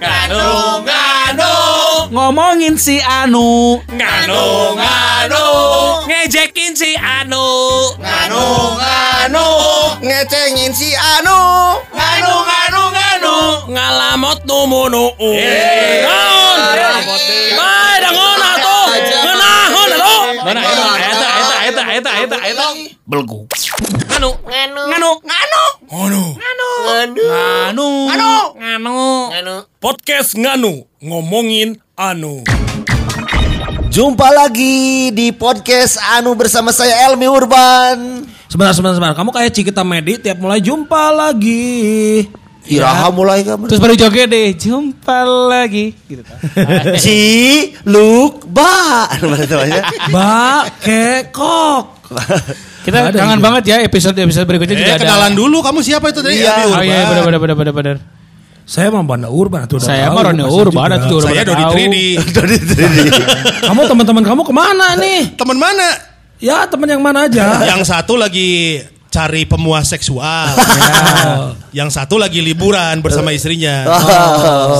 Nganu, nganu, Ngomongin si Anu. nganu, nganu, ngejekin si Anu, nganu, nganu, ngecengin si Anu nganu, nganu, nganu, ngalamot numunu. Naon? Bae dangon atuh. Ngeunahon atuh. Mana eta eta eta eta eta eta eta belgu. Nganu, nganu, nganu, nganu, nganu, nganu, nganu, nganu, Podcast Nganu ngomongin anu. Jumpa lagi di podcast Anu bersama saya Elmi Urban Sebentar, sebentar, sebentar. Kamu kayak Cikita Medi tiap mulai jumpa lagi. Iraha mulai kamu Terus baru joget deh, jumpa lagi. Gitu kan. Ci Luk Ba namanya? Ba kekok. Kita Ada kangen juga. banget ya episode episode berikutnya juga Eh, ada. kenalan dulu kamu siapa itu tadi? Iya. Oh Urban. iya benar benar benar benar benar. Saya mah Banda Urban tuh udah Saya mah pasti Urban itu udah Saya Dodi tahu. Tridi. Dodi Tridi. Kamu teman-teman kamu ke mana nih? Teman mana? Ya teman yang mana aja? Yang satu lagi cari pemuas seksual. Yang satu lagi liburan bersama istrinya.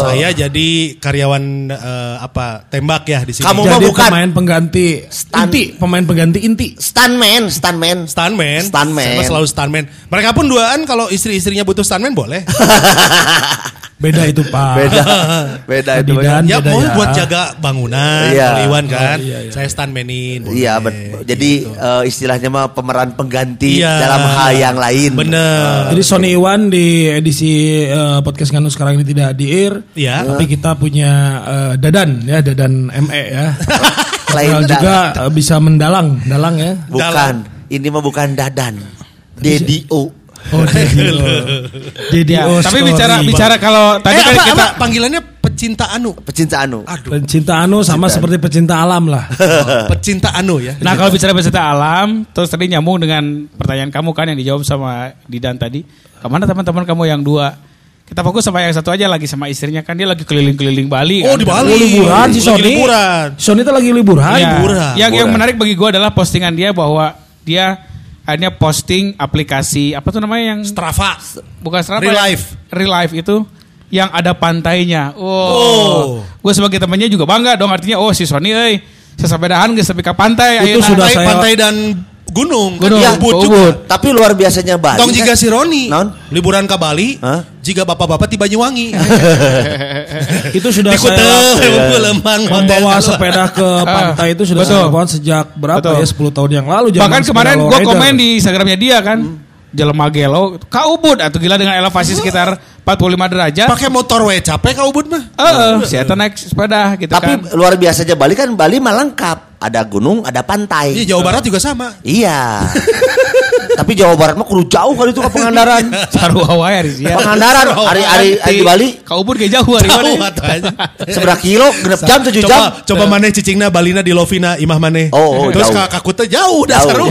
Saya jadi karyawan eh, apa tembak ya di sini. Kamu mah Jadi bukan. pemain pengganti Stan- inti, pemain pengganti inti. Stuntman Stuntman stuntman. Stuntman. Saya selalu stuntman. Mereka pun duaan kalau istri-istrinya butuh stuntman boleh. Beda itu pak. Beda Beda itu Bidan. ya beda mau ya. buat jaga bangunan, Iya. Iwan kan. Oh, iya, iya. Saya stuntmanin. Iya, bet- jadi eh, istilahnya mah pemeran pengganti Iya. dalam hal yang lain. Bener. Jadi Sony Iwan di edisi eh, podcast Nganu sekarang ini tidak di air. Iya. Tapi kita punya eh, Dadan ya, Dadan ME ya. Lain Terkenal da- juga eh, bisa mendalang, dalang ya. Bukan. Ini mah bukan Dadan. Dedi O. Oh, Dedi. Dedi Ya, O tapi bicara bicara kalau tadi eh, kan apa, kita apa? panggilannya pecinta anu. Pecinta Anu. Aduh, Pencinta Anu sama seperti pecinta alam lah. pecinta anu ya. Nah kalau bicara pecinta alam, terus tadi nyambung dengan pertanyaan kamu kan yang dijawab sama Didan tadi. Ke mana teman-teman kamu yang dua? Kita fokus sama yang satu aja lagi sama istrinya kan dia lagi keliling-keliling Bali. Oh kan. di Bali. Oh, liburan si Lagi Sony. liburan. Sony itu lagi liburan. Ya, liburan. Yang yang menarik bagi gue adalah postingan dia bahwa dia akhirnya posting aplikasi apa tuh namanya yang Strava. bukan Strava, Real yang- Life. Real Life itu yang ada pantainya. Oh. Oh. Gue sebagai temannya juga bangga dong artinya oh si Sony euy sesapedahan geus sampai ke pantai Itu ayeuna. sudah pantai, saya- pantai dan gunung. Gunung, Kan Ya, Ubud juga. Ubud. Tapi luar biasanya Bali. Tong kan? jika si Roni Naon? liburan ke Bali, Hah? jika bapak-bapak di Banyuwangi. Itu sudah Di Kuta, saya lembang membawa sepeda ke pantai itu sudah Betul. saya lakukan sejak berapa Betul. ya 10 tahun yang lalu. Bahkan kemarin gue komen di Instagramnya dia kan. Jelema gelo, ka Ubud atau gila dengan elevasi sekitar 45 derajat. Pakai motor we capek ka Ubud mah. Eh, si Eta naik sepeda gitu Tapi kan. luar biasanya Bali kan Bali mah lengkap. Ada gunung, ada pantai. Iya Jawa Barat juga sama. Iya. Tapi Jawa Barat mah kudu jauh kali itu ke Pangandaran. Saru Hawaii hari sia. Pangandaran hari hari di Bali Ka Ubud kayak jauh hari mana. aja. seberapa kilo? Genep jam, tujuh coba, jam. Coba maneh cicingna Balina di Lovina imah maneh. Oh, oh, Terus jauh. ka Kakute jauh dah Jauh. seru.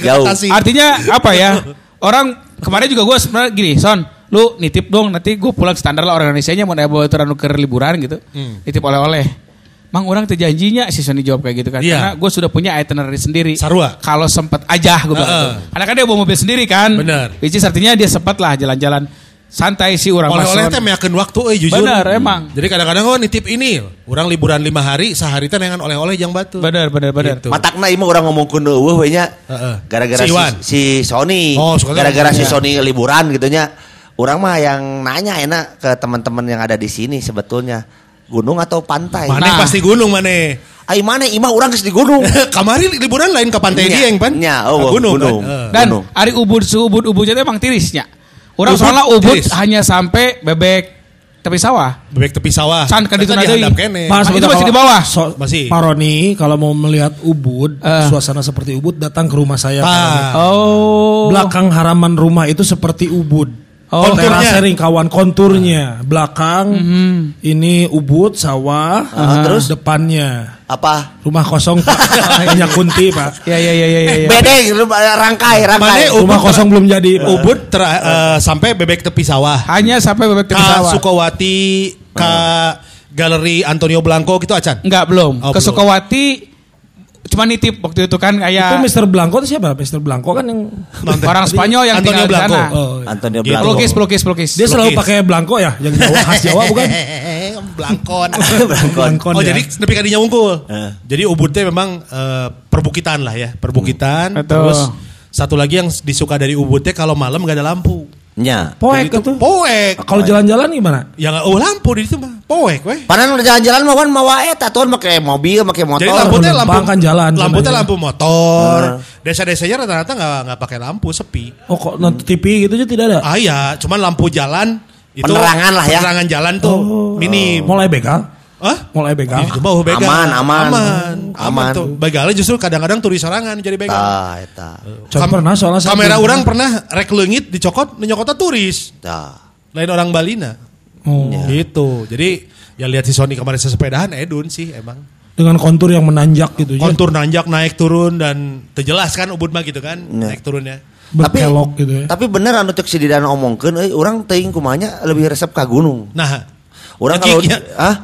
Jauh. Artinya apa ya? Orang kemarin juga gue sebenarnya gini, Son, lu nitip dong nanti gue pulang standar lah orang Indonesia nya mau bawa aturan ke liburan gitu. Hmm. Nitip oleh-oleh. Mang orang terjanjinya si Sony jawab kayak gitu kan. Iya. Karena gue sudah punya itinerary sendiri. Sarua. Kalau sempet aja gue bilang. Heeh. gitu. Karena kan dia bawa mobil sendiri kan. Bener. Which is artinya dia sempat lah jalan-jalan santai sih orang Oleh-oleh Son. teh meyakeun waktu euy jujur. Bener emang. Jadi kadang-kadang oh nitip ini, orang liburan lima hari, sehari teh nengan oleh-oleh jang batu. Bener bener bener. Gitu. Matakna imah orang ngomong kuno nya. Heeh. Gara-gara Si si, si Sony. Oh, suka Gara-gara si ngomong, Sony liburan gitu nya. Orang mah yang nanya enak ke teman-teman yang ada di sini sebetulnya. Gunung atau pantai? Maneh Nah. pasti gunung maneh. Ai mana imah orang geus di gunung. Kamari liburan lain ke pantai Nya, Dieng pan? nya, oh, gunung. gunung. kan? Eh. Dan Gunung. hari ubud su ubud ubudnya itu emang tirisnya. Orang Ubud soalnya ubud tiris. hanya sampai bebek tepi sawah. Bebek tepi sawah. Can, kan Eta itu kene. Mas, itu masih di bawah. so- Masih. Pak Roni kalau mau melihat Ubud, Eh. suasana seperti Ubud datang ke rumah saya. Ah. Oh. Belakang haraman rumah itu seperti Ubud. Oh. Konturnya. Terasering kawan konturnya. Belakang ini Ubud sawah, terus depannya Apa? rumah kosong Pak. Hanya kunti Pak. Ya ya ya ya ya. ya. Bedeng, lu- rangkai, rangkai. Mana Rumah Ubud- kosong belum jadi. Pak. Ubud ter, eh, sampai bebek tepi sawah. Hanya sampai bebek tepi Ka sawah. Sukowati, ka Galeri Antonio Blanco gitu acan. Enggak belum. Oh, Ke belum. Sukawati cuma nitip waktu itu kan Itu kayak Mr. Blanco itu siapa? Mr. Blanco kan yang orang Spanyol yang Antonio tinggal di Blanco. sana. oh, Antonio Gitu. Blanco. Pelukis, pelukis, pelukis. dia selalu pakai Blanco ya, yang Jawa khas Jawa bukan? Blangkon. Blancon Oh ya. jadi nepi ka dinya unggul. Eh. Jadi Ubud teh memang eh, perbukitan lah ya, perbukitan. Betul. Terus satu lagi yang disuka dari Ubud teh kalau malam gak ada lampu. Nya. Poek Jadi itu. Poek. Kalau jalan-jalan gimana? Ya nggak oh lampu di situ mah. Poek weh. Padahal udah jalan-jalan mah wan mawa eta tuh pakai mobil, pakai motor. Jadi lampu teh lampu kan jalan Lampu teh sebenarnya. lampu motor. Desa-desanya rata-rata nggak nggak pakai lampu sepi. Oh kok nonton TV gitu aja tidak ada? Ah iya, cuman lampu jalan itu Penerangan lah ya. Penerangan jalan tuh minim. Mulai begal? Hah? Mulai begal? Itu mah begal. Aman, aman. aman, Aman. tuh. Begalnya justru kadang-kadang turi sorangan jadi begal. Tah eta. Coba pernah soalnya saya kamera orang pernah rek leungit dicokot, nyokotnya turis. Tah. Lain orang Balina. Oh. Gitu. Jadi ya lihat si Sony kemarin sesepedahan Edun sih emang. Dengan kontur yang menanjak gitu ya. Kontur nanjak naik turun dan terjelas kan Ubud mah gitu kan Ya. naik turunnya. Berkelok gitu ya. Tapi bener anu cek si Didan omongkeun euy urang teuing kumanya lebih resep ka gunung. Nah, Urang kalau nyegiknya. ah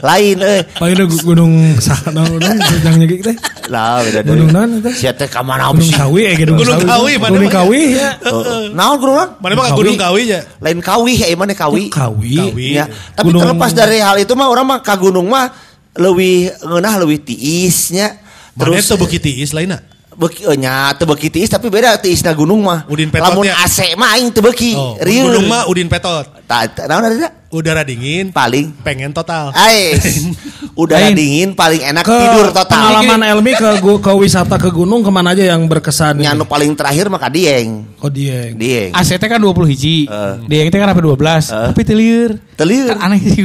lain euy. Paling gunung sana gunung yang nyegik teh. Lah beda deui. Gunung naon eta? Sia teh ka mana Gunung Kawi ya gunung, Gunung Kawi, mana Gunung? Kawi ya. Oh, Naon gunung? naon? Mana mah. Gunung Kawi ya. Lain kawi ya mana kawi. Kawi. Kawi. Ya, tapi Gunung- terlepas dari hal itu mah orang mah ka gunung mah leuwih ngeunah leuwih tiisnya. Mana Terus tuh beuki tiis lainna. beuki eh, nya teu beuki tiis tapi beda tiisna gunung mah. Udin Petot Lamun ya? AC mah aing teu beuki. Oh, Rieu. gunung mah Udin Petot. Ta- ta- naon ada? Udara dingin, Paling pengen total. Ais. Udara Lain. dingin paling enak Ke tidur total. pengalaman Elmi ke ke wisata ke gunung ke mana aja yang berkesan? Nya anu paling terakhir mah ka Dieng. Oh Dieng. Dieng. ACT kan 20 hiji. Eh. Dia yang kan sampai 12. Tapi teliur. Teliur. Kan aneh sih.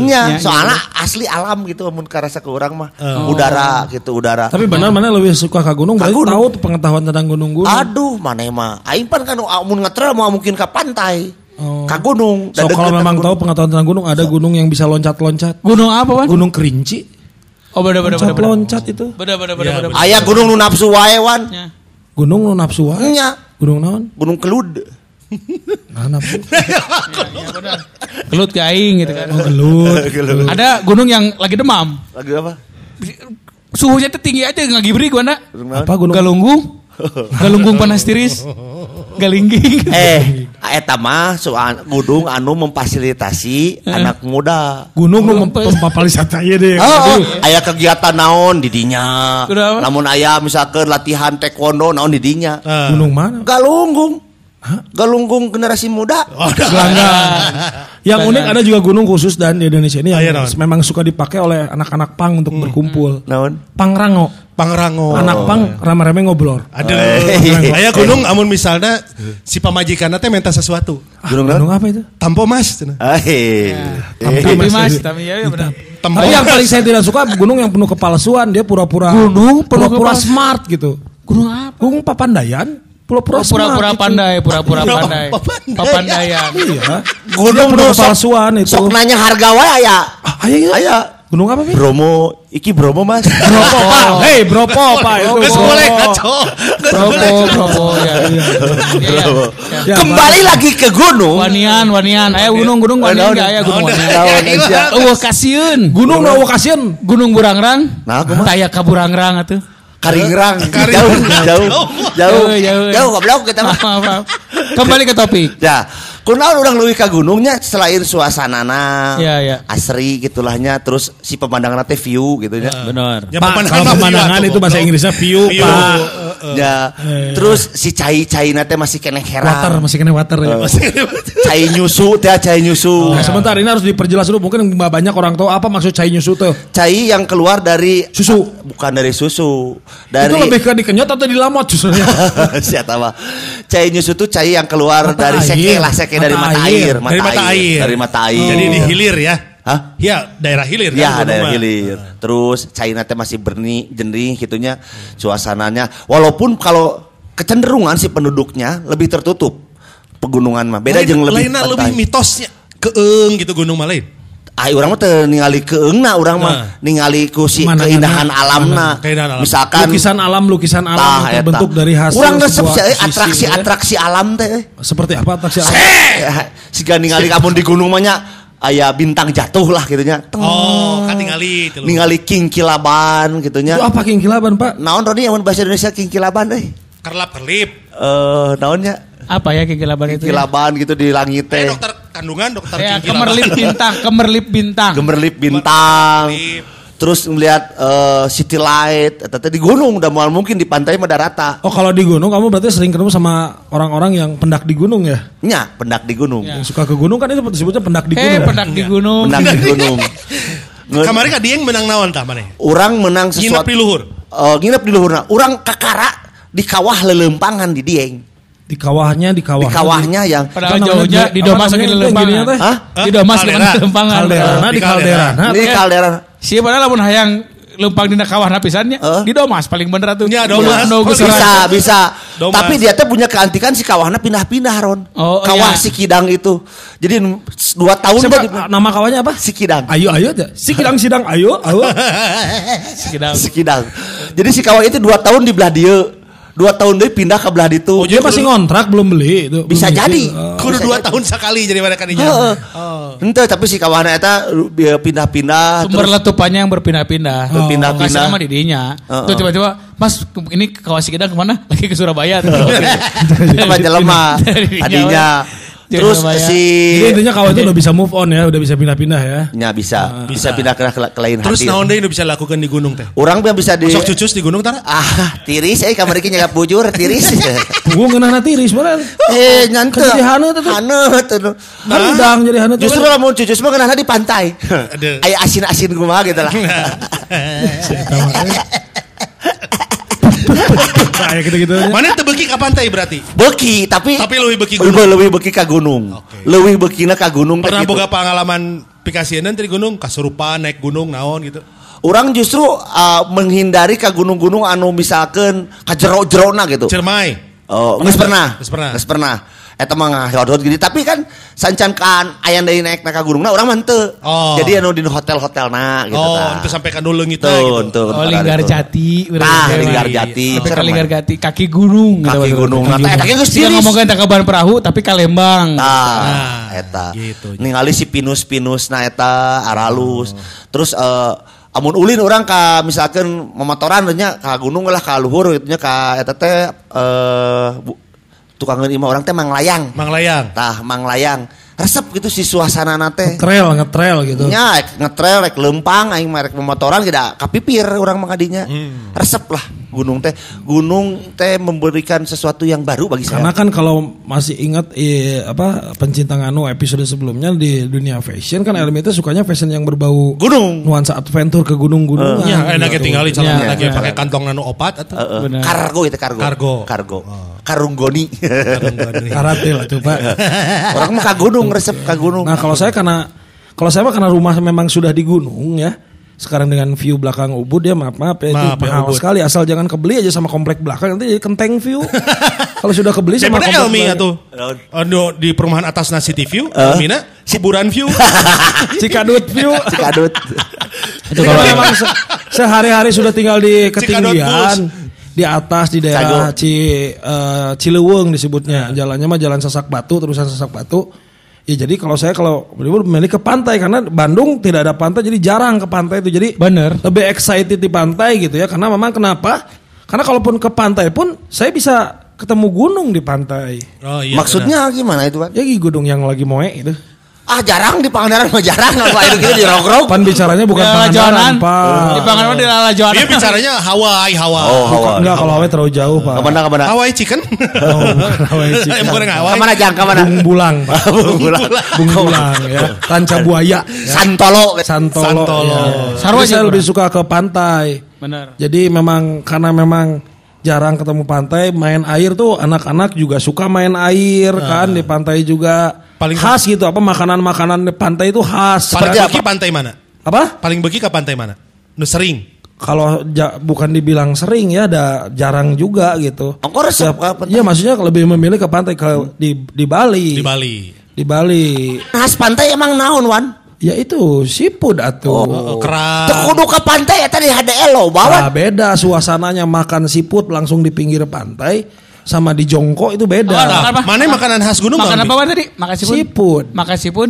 Nya, Ya, soalnya asli alam gitu mun karasa ke urang mah. Udara gitu, udara. Tapi benar mana lebih suka ke gunung? Ka gunung. tahu pengetahuan tentang gunung-gunung. Aduh, mana mah. Aing pan kan mun ngetrail mau mungkin ke pantai. Oh. Ka gunung. So Dan kalau memang gunung. tahu pengetahuan tentang gunung, ada gunung yang bisa loncat-loncat. Gunung apa, Wan? Gunung Kerinci. Oh, beda beda. beda. Loncat-loncat itu. Beda beda beda Ya, beda. bener. Aya gunung nu nafsu wae wan. Ya. Gunung lu nafsu wae. Nya, Gunung naon? gunung kelud. Nah, nafsu. Gelut ke aing gitu kan. Oh. Ada gunung yang lagi demam. Lagi apa? Suhunya tuh tinggi aja nggak gibri gua nak. Gunung naon? Apa gunung? Galunggung. Galunggung panas tiris. Galingging. Eh, eta mah soal gunung anu memfasilitasi anak muda. Gunung lu mempapalisata aja deh. Oh, oh, aya kegiatan naon di dinya. Namun aya misalkan latihan taekwondo naon di dinya. Eh, Gunung mana? Galunggung. Galunggung generasi muda. Gelanggang. Yang unik ada juga gunung khusus dan di Indonesia ini Ah, iya, yang memang suka dipakai oleh anak-anak pang untuk berkumpul. Naon? Pangrango. Pangrango. Anak pang rame-rame ngobrol. Aduh. Eh. Aya gunung amun misalnya si pamajikanna teh minta sesuatu. Gunung naon? Gunung apa itu? Tampo Mas. cenah. Eh. Tapi mas, tapi ya benar. Tampo Tapi yang Mas. paling saya tidak suka gunung yang penuh kepalsuan. Dia pura-pura Gunung pura-pura smart gitu. Gunung apa? Gunung Papandayan pura-pura Oh. Pura-pura gitu. pandai, pura-pura Pura- pandai. Papandayan. Iya. Gunung sok- kepalsuan itu. Sok nanya harga wae aya. Ah, ayo, ayo. Aya. Gunung apa, Pi? Bromo, iki Bromo Mas. Bropo, Pak. Hei, Bropo, Pak. Itu Bropo. boleh ngaco. Probo, probo ya. Iya, iya. Ya, Kembali lagi ke gunung. Wanian, wanian. Ayo gunung-gunung wanian Naon, enggak aya gunung naon, wanian. Eueuh kasieun. Gunung nu kasihan. Gunung Burangrang. Nah, kumaha? Taya ka Burangrang atuh. Karingrang. Jauh, jauh, jauh. Jauh, jauh. Jauh goblok kita mah. Kembali ke topik. Ya, kunaon orang leuwih ka gunungnya selain suasanana, Iya, iya. asri gitulahnya, terus si pemandangan teh view gitu ya. Benar. Ya, pemandangan kalau pemandangan itu bahasa. Inggrisnya view, View. Pak. Ya, terus si cai-cai teh masih kena Water, heran. masih kena water ya. Cai nyusu teh cai nyusu. Nah, sebentar ini harus diperjelas dulu. Mungkin banyak orang tahu apa maksud cai nyusu tuh. Cai yang keluar dari Susu. bukan dari susu. Dari Itu lebih ke dikenyot atau dilamot susunya? Siapa? Cai nyusu tuh cai yang keluar Mata dari seke air. lah seke dari Mata mata air. air, Dari mata air. dari mata air. Jadi di hilir ya. Hah? Ya, daerah hilir Ya kan. daerah gunung mah. hilir. Terus China teh masih berni jernih gitunya suasananya. Walaupun kalau kecenderungan si penduduknya lebih tertutup pegunungan mah. Beda jeung lebih lainna pantai. lebih mitosnya keeng gitu gunung mah lain. Ah, urang mah ningali keungna urang mah Nah. ningali ku si Pemandangannya. keindahan alamna. Keindahan alam. Misalkan lukisan alam, lukisan alam tah, terbentuk eta. dari hasil Urang resep eh, sisi, atraksi-atraksi alam teh. eh. ya. Seperti apa atraksi alam? Ya, Siga ningali kamu di gunung mah nya aya bintang jatuh lah gitunya. Teng, Oh, kan ningali king kilaban gitunya. Itu apa king kilaban pak? Naon Roni yang bahasa Indonesia king kilaban euy? Kerlap kerlip. Eh naonnya? Apa ya kegilaban itu? ya? Kilaban gitu di langit Eh, teh. dokter kandungan, dokter Ya, kemerlip bintang, kemerlip bintang. Gemerlip bintang. Terus melihat eh, city light, eta teh di gunung udah mal mungkin di pantai mah rata. Oh kalau di gunung kamu berarti sering ketemu sama orang-orang yang pendak di gunung ya? Nya, pendak di gunung. Ya. Yang suka ke gunung kan itu disebutnya pendak di Eh, gunung. pendak di gunung. Pendak di gunung. Kan dia yang menang naon tah mana? Orang menang Nginep sesuatu. di luhur. Eh, nginep di luhurna. Orang kakara di kawah lelempangan di Dieng. Di kawahnya, di kawah. Di kawahnya yang Padahal jauhnya Di- di Domas namanya lagi itu yang lempangan. gininya teh? Hah? Di Domas Kaldera. lagi lempangan. Kalderana Di di kaldera. kaldera. di kaldera. Si padahal lamun hayang lempang dina kawah napisannya di Domas paling bener tuh. Ya, Domas. Orang. Bisa, bisa. Domas. Tapi dia tuh punya keantikan si kawahnya pindah-pindah Ron. Oh, Kawah iya. si Kidang itu. Jadi dua tahun Siapa, dia di- nama kawahnya apa? si Kidang. Ayo, ayo. Si kidang sidang, ayo, ayo. Si Kidang. Jadi si kawah itu dua tahun di belah dia. Dua tahun dia pindah ke belah itu. Oh, Dia masih ngontrak belum beli itu. Bisa belum jadi. Oh. Kudu dua tahun sekali jadi mereka di Heeh. Oh. Ente tapi si kawahnya itu dia pindah-pindah. Sumber terus letupannya yang berpindah-pindah. Berpindah-pindah. Kasih sama didinya. Heeh. Tuh tiba-tiba, Mas ini si Gedang ke mana? Lagi ke Surabaya. Jelema Dari tadinya. Di Terus Surabaya. si Jadi intinya kawah itu udah bisa move on ya, udah bisa pindah-pindah ya. nya bisa bisa pindah ke, ke, ke lain Terus hati. naon deui nu bisa lakukan di gunung teh? Orang yang bisa di Masuk cucus di gunung tara? ah tiris eh kamar iki nyaga bujur tiris. Gue ngenah tiris bener. eh nyante. Kan jadi haneut atuh. Haneut atuh. Handang jadi haneut. Justru lamun cucus mah kenana di pantai. Aya asin-asin kumaha gitu lah. kayak gitu-gitu. Mana teu beuki ka pantai berarti? Beki tapi Tapi beuki Leuwih- gunung. leuwih beki ka gunung. Oke. Leuwih beukina ka gunung Pernah gitu. boga pengalaman pikasieun di gunung, kasurupan naik gunung naon gitu. Orang justru uh, menghindari ka gunung-gunung anu misalkan ka jero-jerona gitu. Cermai. Oh, geus pernah. Geus pernah. Geus pernah. Eta mah ngahodot gini, tapi kan sancan kan aya deui naik ka gunungna urang mah henteu. Oh. Jadi anu di hotel-hotelna gitu oh, tah. itu sampai kan dulu gitu. Tuh. Oh, Linggar Jati. Nah. Linggar Jati. Sampai Linggar Jati. Kaki gunung. Kaki gitu, gunung. Kaki Nah, eta ge geus tiris. ngomongin tak kabar perahu tapi ka Lembang. Nah, eta. gitu. Ningali si pinus-pinus na eta aralus. Oh. Terus eh amun ulin orang ka misalkan memotoran nya ka gunung lah ka luhur gitu nya ka eta teh eh tukang imah orang teh manglayang. Mang Layang. Tah manglayang. Resep gitu si suasana nate. Ngetrail, ngetrail gitu. Nya rek ngetrail rek lempang aing mah rek memotoran tidak kapipir orang mangadinya. Hmm. Resep lah gunung teh. Gunung teh memberikan sesuatu yang baru bagi saya. Karena kan kalau masih ingat eh, apa pencinta nganu episode sebelumnya di dunia fashion kan Elmi itu sukanya fashion yang berbau Gunung. nuansa adventure ke gunung-gunungan. Ya, enaknya gitu. tinggal di Ya, celana lagi ya. pakai kantong nano opat atau Heeh. Benar. Kargo itu kargo. Kargo. Kargo. Karunggoni. Karate lah tuh pak. Orang mah ka gunung resep ka gunung. Nah kalau saya karena kalau saya mah karena rumah memang sudah di gunung ya. Sekarang dengan view belakang Ubud ya maaf maaf ya Maaf itu ya, mahal sekali asal jangan kebeli aja sama komplek belakang nanti jadi kenteng view. kalau sudah kebeli sama komplek Elmi atuh. Anu di perumahan atas na City View, Elmina kuburan view. Cikadut view. Cikadut. Itu kalau memang se- sehari-hari sudah tinggal di ketinggian di atas di daerah Cago. Ci eh, Cilewung disebutnya. Jalannya mah jalan Sasak Batu, terusan Sasak Batu. Ya jadi kalau saya kalau memilih ke pantai karena Bandung tidak ada pantai jadi jarang ke pantai itu. Jadi Bener. lebih excited di pantai gitu ya. Karena memang kenapa? Karena kalaupun ke pantai pun saya bisa ketemu gunung di pantai. Oh iya. Maksudnya gimana itu, Pak? Ya gunung yang lagi moe itu. Ah, jarang di Pangandaran mah jarang kalau air gitu di rog-rog. Pan bicaranya bukan Di Lala Pangandaran. Pak. Di Pangandaran di Lala Jonan. Dia bicaranya Hawaii, Hawaii. Oh, Bukan, Hawaii. enggak kalau Hawaii terlalu jauh, Pak. Ke mana ke mana? Hawaii chicken. Oh, bukan Hawaii chicken. Goreng Hawaii. Ke mana jang ke mana? Bung Bulang, Pak. Bung Bulang. Bung Bulang ya. Ranca buaya. Santolo. Santolo. Santolo. ya. Sarwa Jadi saya lebih suka ke pantai. Bener. Jadi memang karena memang jarang ketemu pantai, main air tuh anak-anak juga suka main air kan di pantai juga. Paling- khas gitu apa makanan-makanan di pantai itu khas. Paling Seperti beki apa? pantai mana? Apa? Paling beki ke pantai mana? Nu sering. Kalau ja- bukan dibilang sering ya, ada jarang juga gitu. Engkau resep Ya? Iya maksudnya lebih memilih ke pantai ke di di Bali. Di Bali. Di Bali. Khas pantai emang naon, Wan? Ya itu seafood atuh. Oh, kerang. Teu kudu ke pantai eta di HDL lo, bawa. Nah, beda suasananya makan siput langsung di pinggir pantai sama di jongkok itu beda. Oh, Makan apa? Mana makanan khas gunung? Makan Bang? apa tadi? Makan sipun. Siput. Makan sipun.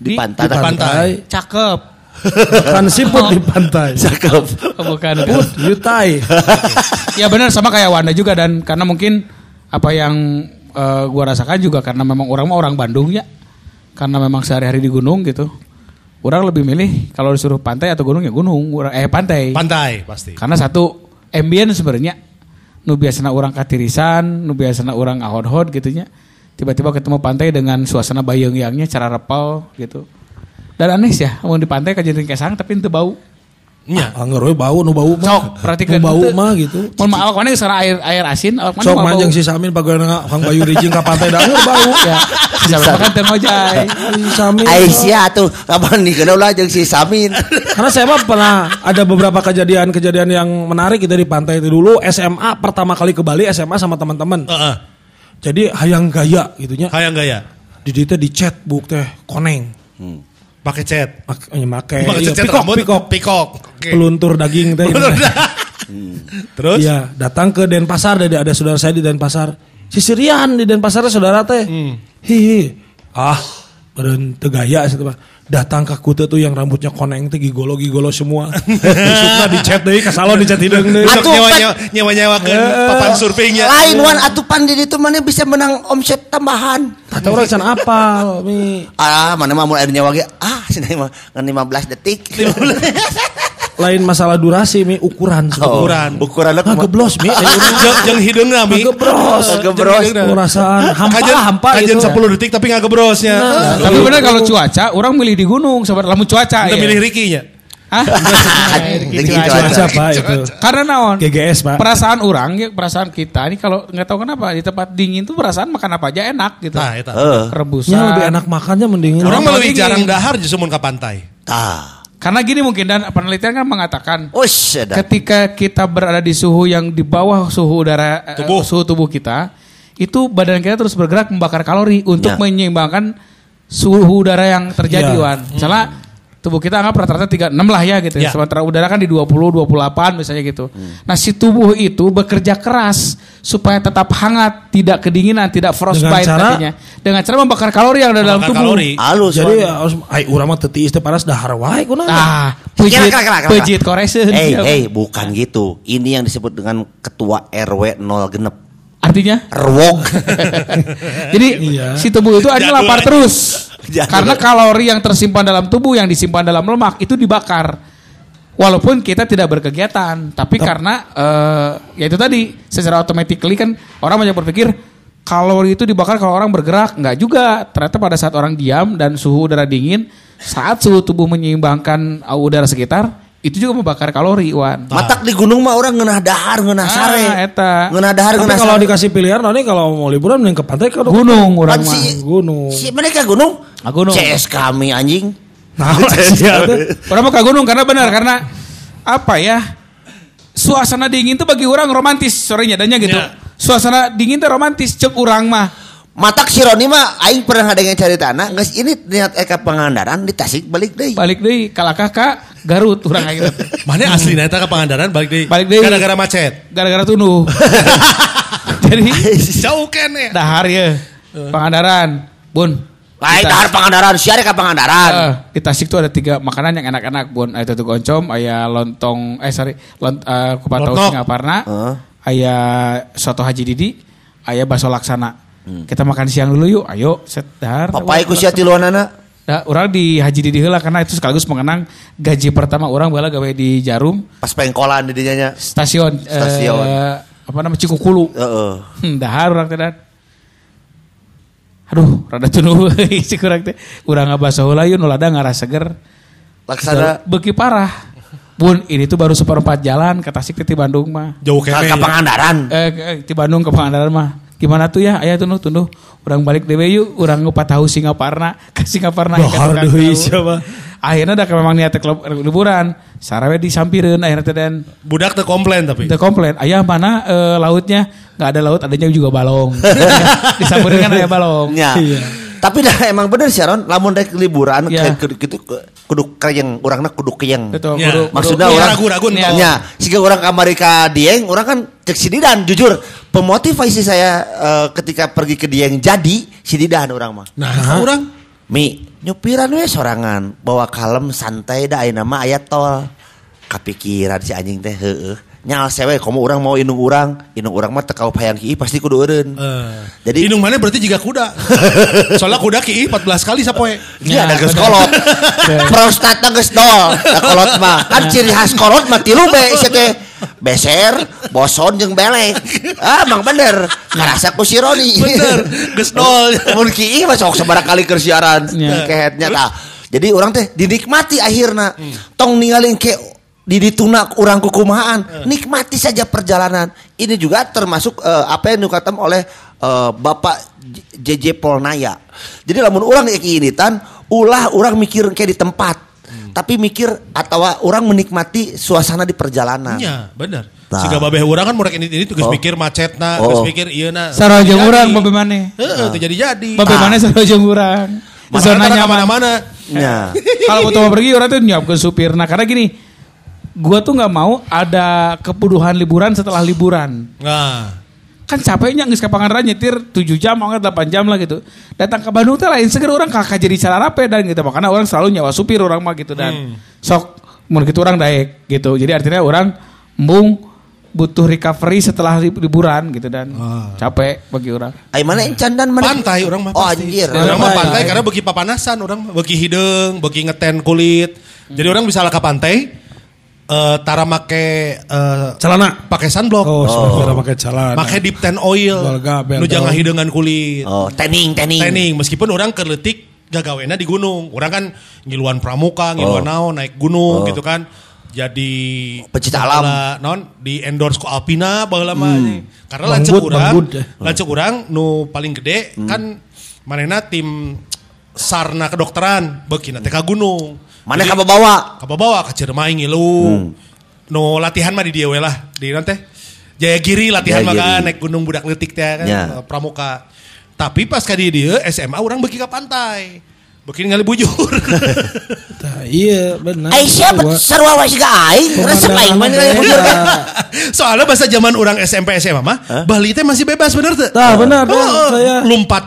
Di Di- pantai. di pantai. Cakep. Makan siput di pantai. Cakep. Oh, bukan. Put, yutai. ya benar sama kayak Wanda juga dan karena mungkin apa yang eh, gua rasakan juga karena memang orang mah orang Bandung ya. Karena memang sehari-hari di gunung gitu. Orang lebih milih kalau disuruh pantai atau gunung ya gunung, Orang- eh pantai. Pantai pasti. Karena satu ambien sebenarnya nu biasana orang katirisan, nu biasana orang ahod-hod gitunya. Tiba-tiba ketemu pantai dengan suasana bayang-yangnya cara repel gitu. Dan aneh sih ya, mau di pantai kejadian kesang tapi itu bau. Nya. Angger we bau nu bau mah. Sok, perhatikan Nu bau mah gitu. Mohon maaf, mana sana air air asin, awak mana Sok manjang si Samin pagana Kang Bayu Rijing ka pantai da anggur bau. Ya, bisa makan teu ngojay. Si Samin. Aisyah tuh kapan nih kenal lah jeung si Samin. Karena saya mah pernah ada beberapa kejadian-kejadian yang menarik gitu di pantai itu dulu SMA pertama kali ke Bali SMA sama teman-teman. Heeh. Jadi hayang gaya gitunya. Hayang gaya. Di dieu teh di chat book teh koneng. Pakai cat. Make Pakai iya, cat pikok rambut. pikok Pikok. Peluntur daging teh. Terus? Iya, datang ke Denpasar ada ada saudara saya di Denpasar. Si Sirian di Denpasar saudara teh. Hihi. Ah, beren teu gaya situ mah. Datang ke kute tuh yang rambutnya koneng teh gigolo gigolo semua. Besukna di chat deui ka salon di chat hideung deui. Untuk Atuh, nyewa nyewa nyewa nyewa ke papan surfingnya. Lain wan atupan di itu mana bisa menang omset tambahan. Kata orang can apal mi. Ah, mana mah mulai nyawa ge. Ah, sini mah ngan 15 detik. Lain masalah durasi mi ukuran Oh, Ukuran. Ukuranna kumaha? Ngageblos mi. Jeung jeung hideungna mi. Ngagebros. Ngagebros. Perasaan hampa Kajian hampa kajian gitu. 10 detik tapi nggak gebrosnya. Tapi benar kalau cuaca, orang milih di gunung, sabar lamun cuaca Kita ya. milih. Hah? Ricky Cuaca. Cuaca pak itu. Karena naon? GGS pak. Perasaan orang, ya, perasaan kita ini kalau nggak tahu kenapa di tempat dingin tuh perasaan makan apa aja enak gitu. Nah, eta. Heeh. Rebusan. Ya lebih enak makannya mendingin. Orang mah lebih jarang dahar justru mun ke pantai. Tah. Karena gini mungkin dan penelitian kan mengatakan ada. ketika kita berada di suhu yang di bawah suhu udara eh, Tubuh. suhu tubuh kita, itu badan kita terus bergerak membakar kalori untuk Ya. menyeimbangkan suhu udara yang terjadi, Ya. Wan. Misalnya tubuh kita anggap rata-rata 36 lah ya gitu. Ya. Sementara udara kan di 20, 28 misalnya gitu. Nah, si tubuh itu bekerja keras supaya tetap hangat, tidak kedinginan, tidak frostbite Dengan cara? tadinya. Dengan cara membakar kalori yang ada dalam tubuh. kalori. Halus. Jadi ya, harus ai urang mah teu tiis teh paras dahar wae. Nah, Kira, pejit, koreseun. Eh, eh, bukan gitu. Ini yang disebut dengan ketua RW 0 genep. Artinya? Rwok. Jadi Iya. si tubuh itu hanya Jadul lapar aja. terus. Karena kalori yang tersimpan dalam tubuh yang disimpan dalam lemak itu dibakar. Walaupun kita tidak berkegiatan, tapi karena eh, ya itu tadi secara automatically kan orang banyak berpikir kalori itu dibakar kalau orang bergerak, nggak juga. Ternyata pada saat orang diam dan suhu udara dingin, saat suhu tubuh menyeimbangkan uh, udara sekitar, itu juga membakar kalori, Wan. Matak di gunung mah orang ngeunah dahar, ngeunah sare. Ah, eta. Ngeunah dahar, Tapi ngeunah kalau sare. dikasih pilihan nanti kalau mau liburan mending ke pantai ke Gunung orang mah. si- Gunung. Si mereka gunung. Ah, gunung. CS kami anjing. Nah, teh. Orang mau ke gunung karena benar karena apa ya? Suasana dingin tuh bagi orang romantis sorenya adanya gitu. Ya. Suasana dingin tuh romantis cek orang mah. Matak si Roni mah aing pernah ngadengen cerita anak geus ini niat eka Pangandaran di Tasik balik deui. Balik deui kalakah ka Garut urang akhirnya. Mana asli neta ke Pangandaran balik deui. Balik deui. Gara-gara macet. Gara-gara tunuh. Jadi Jauh kene. dahar ya. Pangandaran. Bun. Lain dahar Pangandaran, siare ka Pangandaran. Eh, di Tasik tuh ada tiga makanan yang enak-enak bun. Ada tutuk oncom, ayah lontong, eh sorry, lont, eh, kupat tahu Lontong. Singaparna, Heeh. ayah soto haji didi, ayah bakso laksana. Kita makan siang dulu yuk, ayo set dahar. Papai ku sia tiluanana. Nah, orang di haji didi heula karena itu sekaligus mengenang gaji pertama orang bala gawe di Jarum Pas pengkolan di dinya nya. stasiun, Stasiun. eh, apa namanya Cikukulu. Heeh. Hmm, dahar orang teh dan. Aduh, rada tunuh si kurang teh. Urang ngabasa heula yeuh nu lada ngaras seger. Laksana Beki parah. Bun, ini tuh baru seperempat jalan ke Tasik ke Bandung mah. Jauh kene. ya. Pangandaran. Eh, ke- di Bandung ke Pangandaran mah. Gimana tuh ya? Ayah tunuh tunuh. Urang balik dewe yuk. Urang ngupat tahu Singaparna. Ke Singaparna. tukang deui siapa? Akhirnya dah memang niatnya ke liburan. Sarawe disampireun akhirnya teh dan Budak teu komplain tapi. Udah komplain, ayah mana eh, lautnya? Nggak ada laut, adanya juga balong. Disamperin kan ayah balong. Nya. Iya. Tapi dah emang bener sih Ron, lamun rek liburan Iya. kayak gitu kudu kayeng, urangna kudu. Betul, Ya. kudu- Maksudnya kudu- orang ragu-ragu Iya. entong. Ya, jika orang ke Amerika Dieng, orang kan cek si Didan, jujur pemotivasi saya eh, ketika pergi ke Dieng jadi si Didan orang mah. Nah, orang Mi, nyupiran we sorangan bawa kalem santai da aya nama aya tol kapikiran si anjing teh heeh nyal sewe komo orang mau indung orang indung orang mah tekau payang kieu pasti kudu eureun Jadi jadi Indung mana berarti juga kuda. Soalnya kuda ki 14 kali sapoe. Iya, Ya, ada geus kolot. Prostatna geus dol. Da kolot mah. Kan ciri khas kolot mah tilu be teh. Beser, boson jeung belek. Ah, emang bener. Ngarasa ku si Roni. Bener, geus dol. Mun kieu mah sok sabaraha kali keur siaran. Ya. Kehetnya tah. Jadi orang teh dinikmati akhirna. Hmm. Tong ninggalin ke di dituna urang kukumahan. Nikmati saja perjalanan. Ini juga termasuk eh, apa yang dikatakan oleh eh, Bapak JJ Polnaya. Jadi lamun orang kayak tan, ulah orang mikir kayak di tempat. Hmm. Tapi mikir atau orang menikmati suasana di perjalanan. Iya, bener. Nah. Siga babeh urang kan murek ini ini tuh geus Oh. mikir macetna, Oh. geus mikir ieu na. Sarojong urang babe maneh. Heeh, teu jadi-jadi. Babe maneh sarojong urang. Zona Mana nyaman. mana Ya. Kalau mau pergi orang tuh nyop ke supir. Nah karena gini, gua tuh nggak mau ada kepuduhan liburan setelah liburan. Nah, Kan capeknya nggak ke Pangandaran nyetir 7 jam, mau nggak 8 jam lah gitu. Datang ke Bandung tuh lain seger orang kakak jadi cara rapi dan gitu. Makanya orang selalu nyawa supir orang mah gitu dan sok mau gitu orang daek gitu. Jadi artinya orang embung butuh recovery setelah lib- liburan gitu dan capek bagi orang. Ai mana encan dan mana? pantai orang mah Oh anjir. Orang mah Pantai. karena bagi papanasan orang, bagi hidung, bagi ngeten kulit. Jadi orang bisa lah ke pantai eh tara make eh, Celana. pakai sunblock. Oh, sepeda pakai celana. Make deep tan oil. Nu jangan hidangan kulit. Oh, tening, tening. Tanning meskipun orang keletik gagawena di gunung. Orang kan ngiluan pramuka, ngiluan naon, naik gunung gitu kan. Jadi Pecinta alam. naon di endorse ku Alpina baheula mah. Karena lanceuk urang, lanceuk urang nu paling gede kan manehna tim sarna kedokteran beuki teh ka gunung. Mana kamu bawa? Kababawa ke Ciremai ngilu. No latihan mah di dia we lah. Di nanti Jayagiri latihan mah kan naik gunung budak letik teh kan Ya. eh, pramuka. Tapi pas ka di dia SMA orang beuki ka pantai. Beuki ngali bujur. Tah, iya benar. Aisyah Gua- sarua wa siga aing, resep aing mah Pemandangan bujur. Soalnya bahasa zaman orang SMP SMA mah Bali teh masih bebas bener tuh. Tah, benar, Oh, benar. Saya- lompat.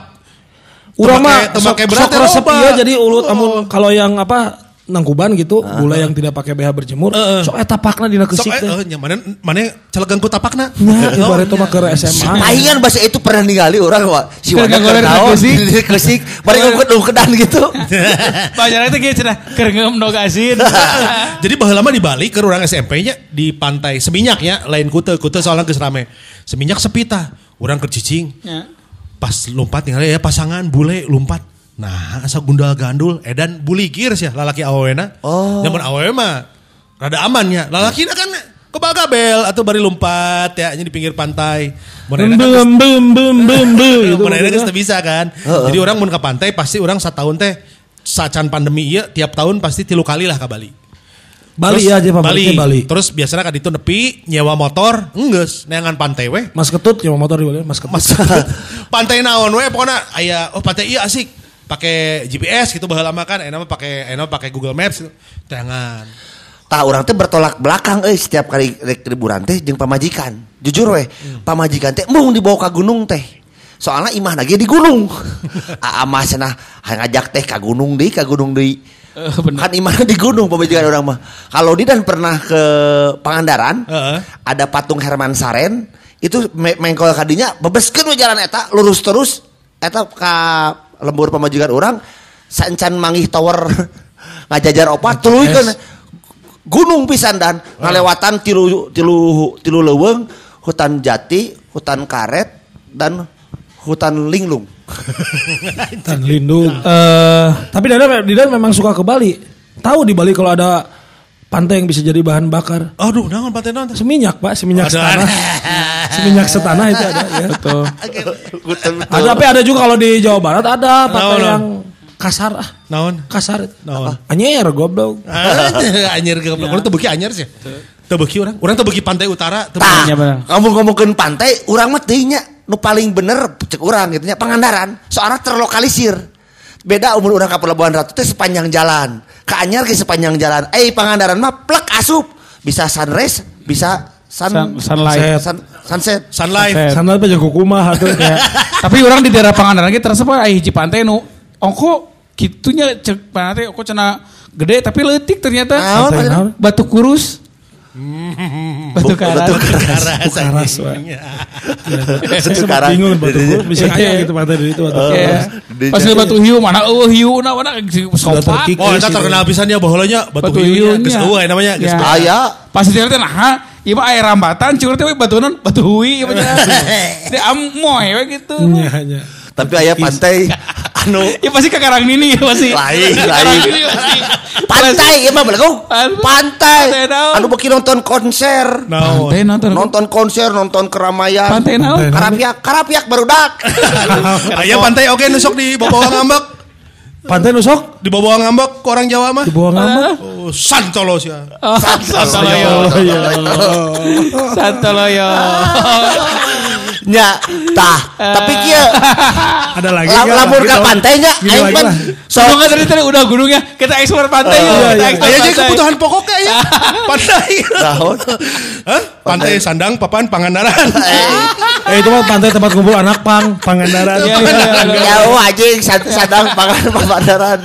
Urang mah sok, sok teh resep iya jadi ulut amun kalau yang apa nangkuban gitu gula yang tidak pakai BH berjemur Heeh. sok eta pakna dina Sok keusik teh. eh, nya mana mana celegang ku tapakna. Nya Oh, ibarat itu mah ke SMA. Pahingan bahasa itu pernah ningali orang wa. Si Keur keur naon, kesik. di kesik. Bari ngukut kedan gitu. Banyak itu kayak cenah kerengem no asin. Jadi baheula mah di Bali ke orang SMP-nya di pantai Seminyak ya, lain kute, kute soalnya geus rame. Seminyak sepi tah. Urang keur cicing. Ya. Pas lompat tinggal ya pasangan bule lompat. Nah, asa gundal gandul edan buligir sih lalaki awena. Oh. Zaman awewe mah rada aman ya. Lalaki kan kebagabel atau bari lompat ya di pinggir pantai. Kan Bem bem bem bem bem gitu. Mana geus teu bisa kan. Jadi orang mun ke pantai pasti orang setahun teh sacan pandemi iya tiap tahun pasti tilu kali lah ke Bali. Bali Terus aja pabriknya Bali. Terus biasanya kan itu nepi nyewa motor, enggeus neangan pantai weh. Mas Ketut yang motor di Bali, Mas Ketut. Mas pantai naon weh pokoknya aya oh pantai iya asik. Pakai GPS gitu baheula mah kan enak pakai enak pakai Google Maps gitu. Jangan. Tah orang teh bertolak belakang euy setiap kali liburan teh jeung pamajikan. Jujur weh, pamajikan teh mung dibawa ka gunung teh. Soalnya imah lagi di gunung. Aa mah cenah ngajak teh ka gunung deui, ka gunung deui. Kan imah di gunung pamajikan orang mah. Kalau di dan pernah ke Pangandaran, Heeh. ada patung Herman Saren, itu me mengkol kadinya bebeskeun jalan eta lurus terus eta ka lembur pamajikan orang sancan manggih tower ngajajar opat tuluikeun gunung pisan dan ngalewatan tilu tilu tilu leuweung hutan jati hutan karet dan hutan linglung Dan lindung. Eh, tapi Dada Didan memang suka ke Bali. Tahu di Bali kalau ada pantai yang bisa jadi bahan bakar. Aduh, naon pantai naon teh? Seminyak, Pak, seminyak Ada, setanah. seminyak setanah itu ada ya. Betul. Ada tapi ada juga kalau di Jawa Barat ada pantai Naon, yang kasar ah. Naon? Kasar itu. Naon? Anyer goblok. Anyar ke Orang teu beuki anyar sih. Teu beuki urang. Urang teu beuki pantai utara, Tah, kamu ngomongin pantai, orang mah teuing nya nu paling bener cek orang gitu nya Pangandaran. Soalnya terlokalisir. Beda umur orang ke Pelabuhan Ratu teh sepanjang jalan. Ke Anyar ke sepanjang jalan. Eh Pangandaran mah plek asup. Bisa sunrise, bisa sun, Sun- sunlight. sun- sunset. Sun Life. Sunset. Sana aja kukumah atuh. Ya. Tapi orang di daerah Pangandaran kita terasa apa hiji pantai nu ongko Kitunya cek teh kok cenah gede tapi leutik ternyata. Pantai naon? Batu kurus. Batu karas. Batu karas. Karas, Karas, Pak. anjing. Batu karas. bingung batu kurus bisa Iya. aya gitu pantai dari itu batu Oh. Iya. Di- Pas lihat batu hiu mana eueuh hiu na mana sopak. Oh, itu terkenal pisan ya baheulanya batu, Batu hiunya. Geus eueuh ya namanya, geus Ya. Aya. Pas dia teh nah, ieu mah air rambatan, teh we batu non, batu hui ieu mah. Dia amoy gitu. Nya, nya. Tapi aya pantai anu Ya pasti ke Karang Nini ya pasti. Lain, lain. Pantai ieu mah belakang. Pantai. Anu beki nonton konser. Pantai nonton. Nonton konser, nonton keramaian. Pantai naon? Karapiak, karapiak barudak. Aya pantai oke nusuk di bawah ngambek. Pantai nusok Di bawah ngambek ke orang Jawa mah. di bawah ngambek. Oh, Santolo sih. ya. Oh, Santoloyo. Santoloyo. Nya, tah. Tapi kieu Ada lagi la- nggak? lamun Lagi ka dong. pantai nya Gini aing pan so tadi tadi udah gunungnya. Kita eksplor pantai yuk. Oh, Kita iya. eksplor Aya jadi pantai. kebutuhan pokoknya ya. Pantai. Pantai Sandang, Papan, Pangandaran. Eh itu mah pantai tempat kumpul anak pang, Pangandaran. Iya, iya, iya. Jauh anjing sadang pangan pamandaran.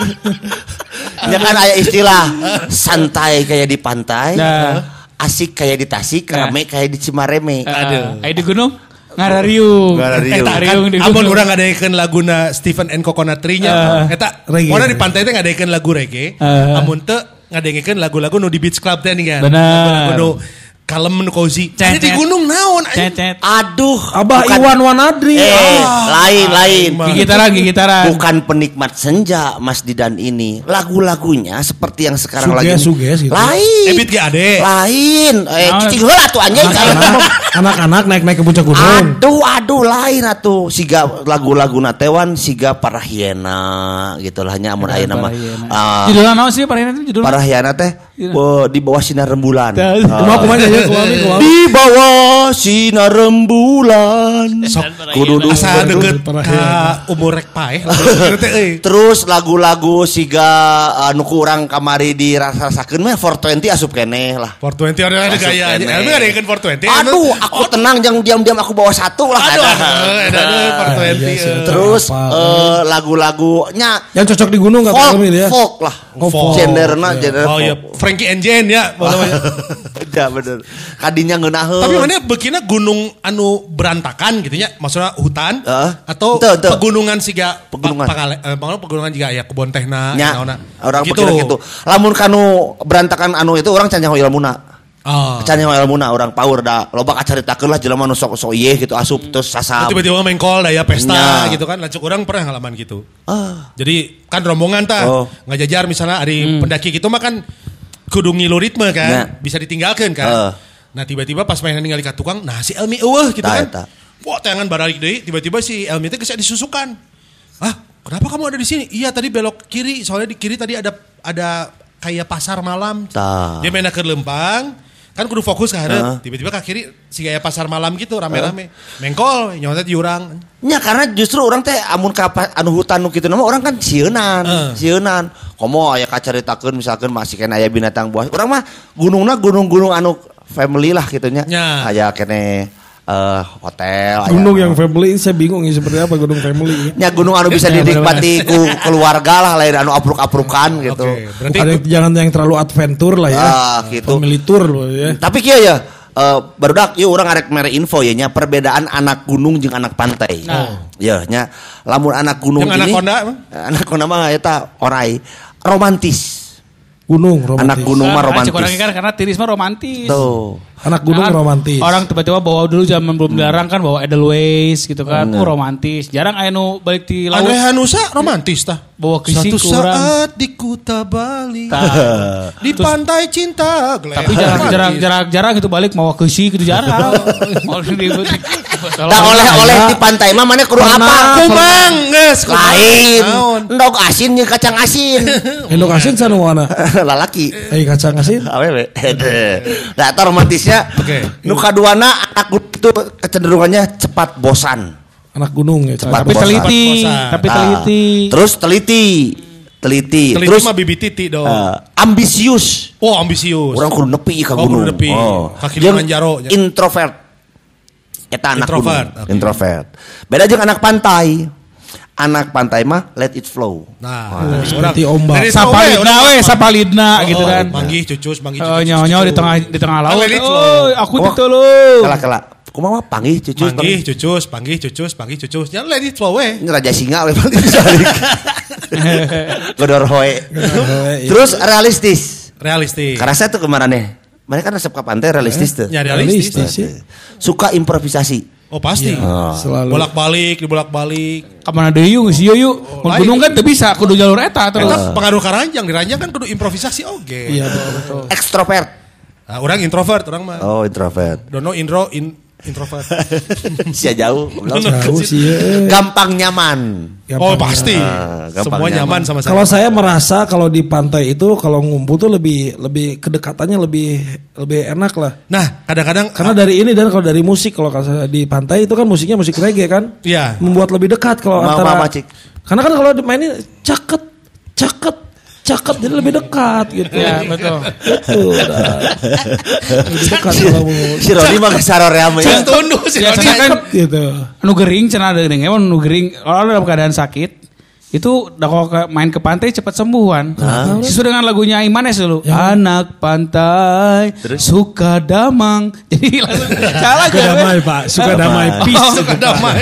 Ya kan ada istilah santai kayak di pantai, Nah. asik kayak di Tasik, Nah. rame kayak di Cimareme. Aduh. Ayo di gunung. Ngarariung. Ngarariung. Eta Kan, amun orang ngadaikeun laguna Stephen and Coconut Tree-nya. Eta, reggae. pokoknya di pantai teh ngadaikeun lagu reggae. Eh. Amun teu ngadaikeun lagu-lagu nu di beach club teh nih kan. Bener. Lagu-lagu nu kalem nu cozy. Ini di gunung naon Cet, anjing. cet. Aduh, Abah bukan- Iwan Wanadri. Eh, Ah. lain lain. Gigitaran, gigitaran. Bukan penikmat senja Mas Didan ini. Lagu-lagunya seperti yang sekarang Suges, lagi. suges gitu. Lain. Ebit ge ade. Lain. Eh, cicing heula tuh anjing. Anak-anak naik-naik ke puncak gunung. Aduh, aduh, lain atuh. Siga lagu-lagu natewan, siga para hiena gitu lah nya amun ayeuna mah. Ah, Judulnya naon sih Parahina itu judulnya? para hiena teh di bawah sinar rembulan. Ah. Ya, kumaha kumaha. Di bawah sinar rembulan. Kudu du- Asa kudu- deket ka umur rek paeh. euy. Terus lagu-lagu siga anu ku urang kamari dirasakeun mah 420 asup keneh lah. 420 ada ada gaya. Elmi ngadaikeun 420. Aduh, aku tenang jangan diam-diam aku bawa satu lah. Aduh, ada. ada ada 420. iya sih. eh. Terus Apa? eh, lagu-lagunya Yang cocok di gunung folk, Elmi ya. folk lah. Folk. Genderna, gender Oh iya, folk. Frankie and Jane ya. Ya bener. Kadinya ngeunaheun. Tapi mana begina gunung anu berantakan gitu ya? Maksudnya hutan Heeh. atau Teu, teu. pegunungan siga Pegunungan. pa- pangale- eh, pegunungan juga ya kebon tehna Nya, naonna. orang pikir gitu. Lamun kanu berantakan anu itu orang can nyaho ilmuna. Oh. Can nyaho ilmuna orang paur da loba kacaritakeun lah jelema nu sok sok ieu gitu asup terus sasam. Tiba-tiba mengkol daya pesta Nya. gitu kan. Lancuk orang pernah ngalaman gitu. Ah. Jadi kan rombongan tah Oh. ngajajar misalnya hari pendaki gitu mah kan kudu ngilu ritme kan, Nya. bisa ditinggalkan kan. Eh. Nah tiba-tiba pas main ningali ka tukang, nah si Elmi eueuh gitu Tah, kan. eta. Wah, tayangan baralik deui, tiba-tiba si Elmi teh geus disusukan. Ah, kenapa kamu ada di sini? Iya tadi belok kiri, soalnya di kiri tadi ada ada kayak pasar malam. Tah. Dia main ke lempang, kan kudu fokus ke Heeh. hadap. Tiba-tiba ke kiri si kayak pasar malam gitu rame-rame. Mengkol, nyontet jurang. Ya karena justru orang teh amun ka anu hutan nu kitu nama orang kan sieunan, Eh. sieunan. Komo aya kacaritakeun misalkan masih kena aya binatang buas. Urang mah gunungna gunung-gunung anu family lah gitunya. Nya. Aya kene eh hotel Gunung yang family saya bingung ya seperti apa gunung family. Nya gunung anu bisa dinikmati ku keluarga lah lain anu apruk-aprukan gitu. Oke, berarti jangan yang terlalu adventure lah ya. Ah, gitu. Family tour loh ya. Tapi kieu ya eh barudak yuk orang arek mere info ya nya perbedaan anak gunung jeung anak pantai. Nah. Ya nya lamun anak gunung Jeung ini anaconda emang? Anaconda mah eta orai romantis. Gunung romantis. Anak gunung mah Kan, romantis. cek orang kan karena tiris mah romantis. Tuh. Anak gunung Kan romantis. Orang tiba-tiba bawa dulu zaman belum dilarang kan bawa Edelweiss gitu kan. Oh romantis. Jarang aya nu balik di laut. Andre Hanusa romantis tah. Bawa krising Satu saat di Kuta Bali. Tah. Di pantai cinta. Tapi jarang jarang jarang jarang itu balik mau ke si gitu jarang. Da oleh-oleh di pantai mah mana kudu apa? Kumang, geus. kumang. Lain. Endog asin jeung kacang asin. Endok asin sana mana? Lalaki. Eh kacang asin. Awewe. Nah, eta romantisnya. Oke. Nu kaduana anak itu kecenderungannya cepat bosan. Anak gunung ya. Cepat Tapi bosan. teliti, tapi Nah, teliti. Terus teliti. Teliti. Teliti Terus mah bibi titi dong. eh, ambisius. oh ambisius. Orang kudu nepi ka Oh, kudu gunung. nepi. Ka Jeung Kilimanjaro, nya. Introvert. Eta anak Introvert, gunung. oke. Introvert. Beda jeung anak pantai. anak pantai mah let it flow. Nah, Seperti ombak. Sapalidna Tahu, we, eh, sapalidna gitu kan. Manggih cucus, manggih Eh, cucus. nyawa-nyawa di tengah di tengah laut. Let it flow. Oh, aku Oh, gitu loh. Kala kala. Kumaha mah panggih cucus. Panggih cucus, panggih cucus, panggih cucus. Jangan let it flow we. Ini raja singa we panggih balik. Godor hoe. Terus realistis. Realistis. Karena saya tuh kemarin nih. Mereka kan resep ke pantai realistis tuh. Ya realistis. Realistis, ya. Suka improvisasi. Oh pasti. Selalu. Bolak-balik, dibolak-balik. Ke mana deh yuk, sih yuk. Mau lain. gunung kan tuh bisa, kudu jalur eta terus. Eta pengaruh ke ranjang, di ranjang kan kudu improvisasi oke. Iya betul betul. Ekstrovert. Nah, orang introvert, orang mah. Oh introvert. Dono intro in introvert. Sia jauh. Jauh sih ya. Gampang nyaman. oh pasti. Ah, gampang Semua nyaman. nyaman sama saya. Kalau saya merasa kalau di pantai itu kalau ngumpul tuh lebih lebih kedekatannya lebih lebih enak lah. Nah, kadang-kadang Karena dari ini dan kalau dari musik kalau di pantai itu kan musiknya musik reggae kan. Iya. Membuat lebih dekat kalau antara. ma- macik. Karena kan kalau dimainin caket caket caket jadi lebih dekat gitu. Ya, betul. Itu udah. lebih dekat Si Roni mah kesaror ya. Mah, ya. Jangan tunduk sih. Biasanya kan gitu. anu gering cenah ada geuning emang anu gering kalau dalam keadaan sakit itu dah kalau ke- main ke pantai cepat sembuhan. Sesuai dengan lagunya Imanes dulu. Anak pantai suka damang. Jadi langsung salah Suka damai pak, suka damai, peace. Suka damai.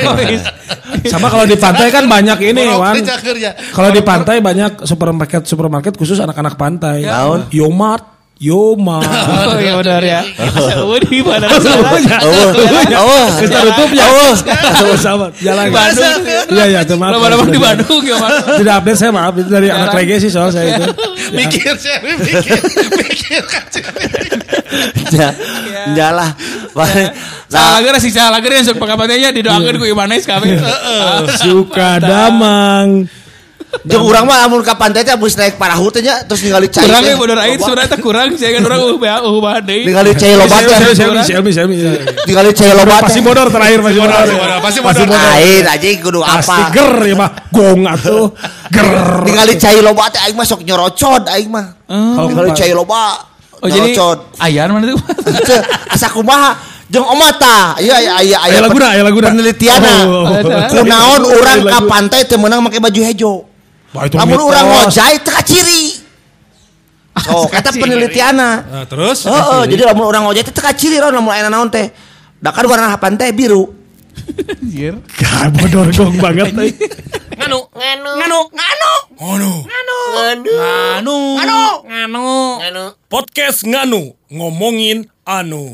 Sama kalau di pantai kan banyak ini Wan. ya. Kalau di pantai banyak supermarket supermarket khusus anak-anak pantai. Naon? Yomart, Yomart. Oh iya benar ya. Oh di mana? Oh, oh. Kita tutup ya. Sama-sama. Jalan. Bandung. Iya iya, tuh maaf. Lama-lama di Bandung ya Mas. Tidak update saya maaf itu dari anak reggae sih soal saya itu. Mikir sih, mikir, mikir kan. Ya, ya lah. Salah Nah, lagi sih salah lagi yang suka pantainya didoakan ku Imanes kami. Suka damang. Jeung urang mah amun ka pantai teh abis naik parahu teh nya terus ningali cai. Kurang teh. ya bener aing sebenarnya teh kurang saya kan orang uh bah uh bah deui. Ningali cai lobat teh. Selmi, selmi. Ningali cai lobat. Pasti bodor terakhir pasti bodor. Pasti bodor. Air aja kudu Pasti apa. ger ya mah. Gong atuh. Ger. Ningali cai loba teh aing mah sok nyorocod aing mah. Kalau Ningali cai loba. Oh jadi ayan mana tuh? Asa kumaha jeung omata. Iya iya iya Aya laguna, aya laguna. Penelitianna. Oh. Kunaon urang ka Lagu. pantai teu meunang make baju hejo. Mitos. urang ngojay teu ciri. Oh, kata Kaciri. penelitianna. Nah, terus Heeh, jadi lamun urang ngojay teh teu ciri ron lamun aya naon teh. Da kan warna pantai biru. Anjir. Gak bodor gong banget. euy. Nganu, nganu, nganu, nganu, Ngono. nganu, nganu, nganu, nganu, nganu. Podcast nganu ngomongin anu.